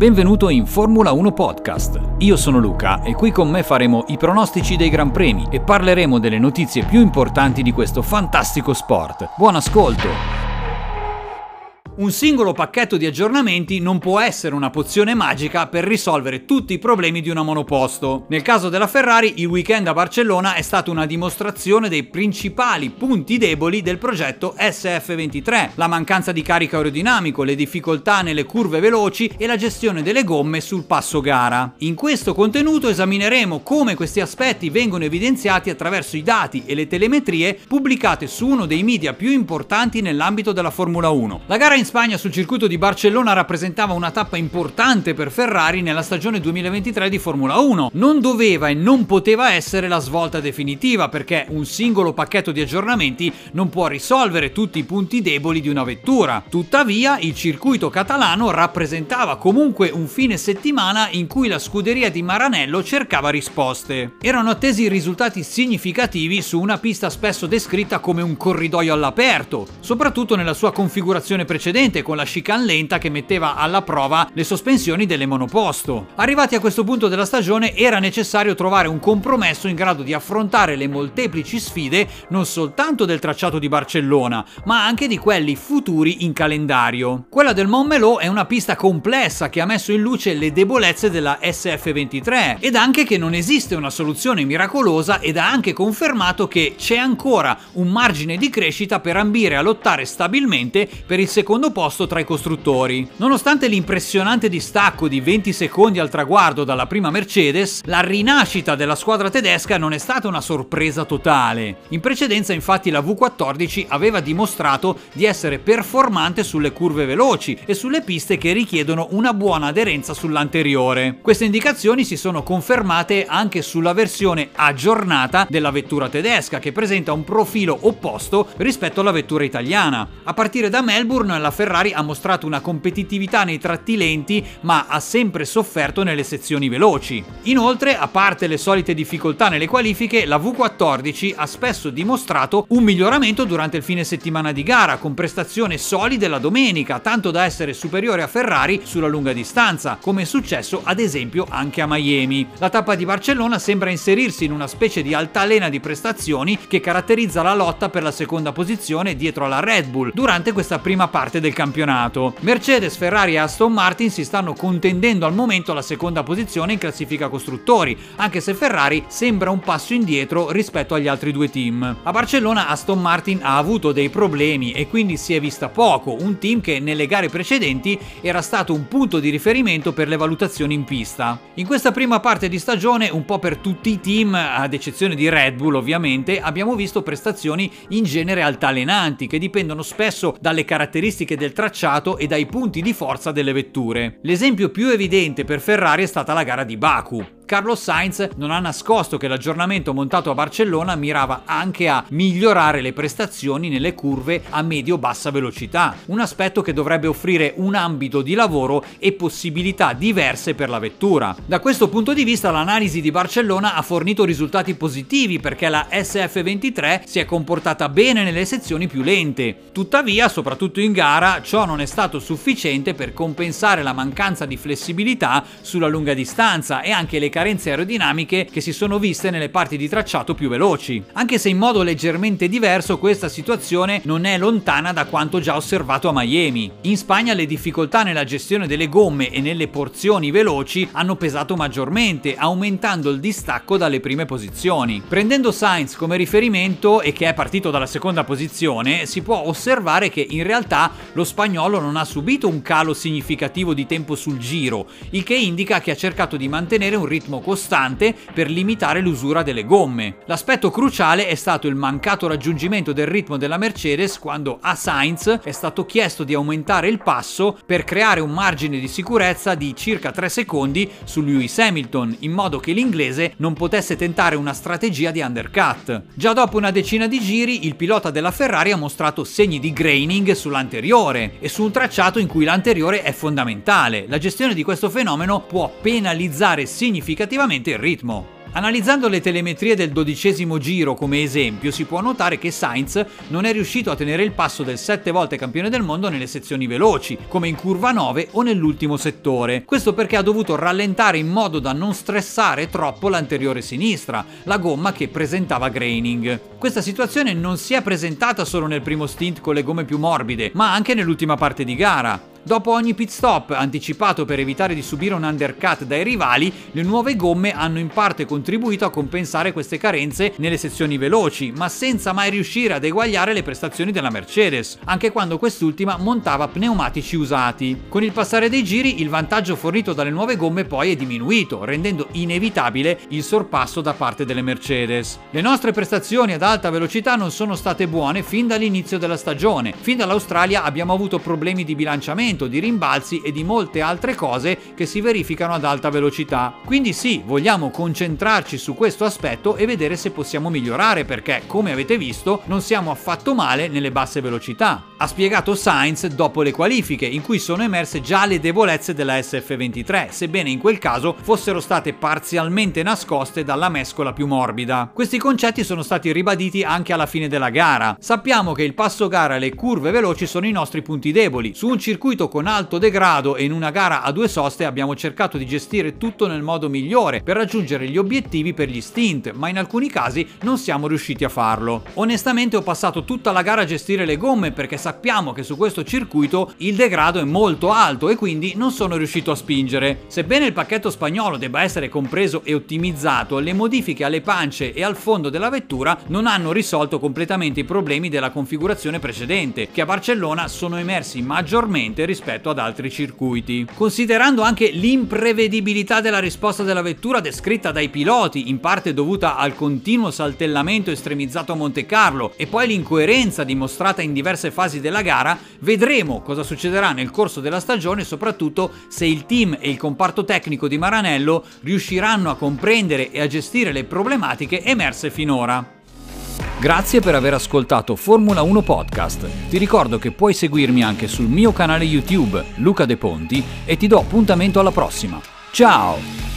Benvenuto in Formula 1 Podcast. Io sono Luca e qui con me faremo i pronostici dei Gran Premi e parleremo delle notizie più importanti di questo fantastico sport. Buon ascolto! Un singolo pacchetto di aggiornamenti non può essere una pozione magica per risolvere tutti i problemi di una monoposto. Nel caso della Ferrari, il weekend a Barcellona è stata una dimostrazione dei principali punti deboli del progetto SF23, la mancanza di carico aerodinamico, le difficoltà nelle curve veloci e la gestione delle gomme sul passo gara. In questo contenuto esamineremo come questi aspetti vengono evidenziati attraverso i dati e le telemetrie pubblicate su uno dei media più importanti nell'ambito della Formula 1. La gara in Spagna sul circuito di Barcellona rappresentava una tappa importante per Ferrari nella stagione 2023 di Formula 1. Non doveva e non poteva essere la svolta definitiva perché un singolo pacchetto di aggiornamenti non può risolvere tutti i punti deboli di una vettura. Tuttavia, il circuito catalano rappresentava comunque un fine settimana in cui la scuderia di Maranello cercava risposte. Erano attesi risultati significativi su una pista spesso descritta come un corridoio all'aperto, soprattutto nella sua configurazione precedente precedente con la chicane lenta che metteva alla prova le sospensioni delle monoposto. Arrivati a questo punto della stagione era necessario trovare un compromesso in grado di affrontare le molteplici sfide non soltanto del tracciato di Barcellona, ma anche di quelli futuri in calendario. Quella del Montmelò è una pista complessa che ha messo in luce le debolezze della SF23 ed anche che non esiste una soluzione miracolosa ed ha anche confermato che c'è ancora un margine di crescita per ambire a lottare stabilmente per il secondo posto tra i costruttori. Nonostante l'impressionante distacco di 20 secondi al traguardo dalla prima Mercedes, la rinascita della squadra tedesca non è stata una sorpresa totale. In precedenza infatti la V14 aveva dimostrato di essere performante sulle curve veloci e sulle piste che richiedono una buona aderenza sull'anteriore. Queste indicazioni si sono confermate anche sulla versione aggiornata della vettura tedesca che presenta un profilo opposto rispetto alla vettura italiana. A partire da Melbourne la Ferrari ha mostrato una competitività nei tratti lenti, ma ha sempre sofferto nelle sezioni veloci. Inoltre, a parte le solite difficoltà nelle qualifiche, la V14 ha spesso dimostrato un miglioramento durante il fine settimana di gara, con prestazioni solide la domenica, tanto da essere superiore a Ferrari sulla lunga distanza, come è successo ad esempio anche a Miami. La tappa di Barcellona sembra inserirsi in una specie di altalena di prestazioni che caratterizza la lotta per la seconda posizione dietro alla Red Bull durante questa prima parte del del campionato. Mercedes, Ferrari e Aston Martin si stanno contendendo al momento la seconda posizione in classifica costruttori, anche se Ferrari sembra un passo indietro rispetto agli altri due team. A Barcellona Aston Martin ha avuto dei problemi e quindi si è vista poco, un team che nelle gare precedenti era stato un punto di riferimento per le valutazioni in pista. In questa prima parte di stagione, un po' per tutti i team, ad eccezione di Red Bull ovviamente, abbiamo visto prestazioni in genere altalenanti che dipendono spesso dalle caratteristiche del tracciato e dai punti di forza delle vetture. L'esempio più evidente per Ferrari è stata la gara di Baku. Carlos Sainz non ha nascosto che l'aggiornamento montato a Barcellona mirava anche a migliorare le prestazioni nelle curve a medio-bassa velocità, un aspetto che dovrebbe offrire un ambito di lavoro e possibilità diverse per la vettura. Da questo punto di vista l'analisi di Barcellona ha fornito risultati positivi perché la SF23 si è comportata bene nelle sezioni più lente. Tuttavia, soprattutto in gara, ciò non è stato sufficiente per compensare la mancanza di flessibilità sulla lunga distanza e anche le carenze aerodinamiche che si sono viste nelle parti di tracciato più veloci. Anche se in modo leggermente diverso questa situazione non è lontana da quanto già osservato a Miami. In Spagna le difficoltà nella gestione delle gomme e nelle porzioni veloci hanno pesato maggiormente, aumentando il distacco dalle prime posizioni. Prendendo Sainz come riferimento e che è partito dalla seconda posizione, si può osservare che in realtà lo spagnolo non ha subito un calo significativo di tempo sul giro, il che indica che ha cercato di mantenere un ritmo ritmo costante per limitare l'usura delle gomme. L'aspetto cruciale è stato il mancato raggiungimento del ritmo della Mercedes quando a Sainz è stato chiesto di aumentare il passo per creare un margine di sicurezza di circa 3 secondi su Lewis Hamilton, in modo che l'inglese non potesse tentare una strategia di undercut. Già dopo una decina di giri il pilota della Ferrari ha mostrato segni di graining sull'anteriore e su un tracciato in cui l'anteriore è fondamentale. La gestione di questo fenomeno può penalizzare significativamente significativamente il ritmo. Analizzando le telemetrie del dodicesimo giro come esempio, si può notare che Sainz non è riuscito a tenere il passo del sette volte campione del mondo nelle sezioni veloci, come in curva 9 o nell'ultimo settore. Questo perché ha dovuto rallentare in modo da non stressare troppo l'anteriore sinistra, la gomma che presentava graining. Questa situazione non si è presentata solo nel primo stint con le gomme più morbide, ma anche nell'ultima parte di gara. Dopo ogni pit stop anticipato per evitare di subire un undercut dai rivali, le nuove gomme hanno in parte contribuito a compensare queste carenze nelle sezioni veloci, ma senza mai riuscire ad eguagliare le prestazioni della Mercedes, anche quando quest'ultima montava pneumatici usati. Con il passare dei giri il vantaggio fornito dalle nuove gomme poi è diminuito, rendendo inevitabile il sorpasso da parte delle Mercedes. Le nostre prestazioni ad alta velocità non sono state buone fin dall'inizio della stagione. Fin dall'Australia abbiamo avuto problemi di bilanciamento movimento, di rimbalzi e di molte altre cose che si verificano ad alta velocità. Quindi sì, vogliamo concentrarci su questo aspetto e vedere se possiamo migliorare perché, come avete visto, non siamo affatto male nelle basse velocità. Ha spiegato Sainz dopo le qualifiche, in cui sono emerse già le debolezze della SF23, sebbene in quel caso fossero state parzialmente nascoste dalla mescola più morbida. Questi concetti sono stati ribaditi anche alla fine della gara. Sappiamo che il passo gara e le curve veloci sono i nostri punti deboli. Su un circuito con alto degrado e in una gara a due soste abbiamo cercato di gestire tutto nel modo migliore per raggiungere gli obiettivi per gli stint, ma in alcuni casi non siamo riusciti a farlo. Onestamente ho passato tutta la gara a gestire le gomme perché sappiamo che su questo circuito il degrado è molto alto e quindi non sono riuscito a spingere. Sebbene il pacchetto spagnolo debba essere compreso e ottimizzato, le modifiche alle pance e al fondo della vettura non hanno risolto completamente i problemi della configurazione precedente, che a Barcellona sono emersi maggiormente rispetto ad altri circuiti. Considerando anche l'imprevedibilità della risposta della vettura descritta dai piloti, in parte dovuta al continuo saltellamento estremizzato a Monte Carlo e poi l'incoerenza dimostrata in diverse fasi della gara, vedremo cosa succederà nel corso della stagione, soprattutto se il team e il comparto tecnico di Maranello riusciranno a comprendere e a gestire le problematiche emerse finora. Grazie per aver ascoltato Formula 1 Podcast. Ti ricordo che puoi seguirmi anche sul mio canale YouTube Luca De Ponti e ti do appuntamento alla prossima. Ciao!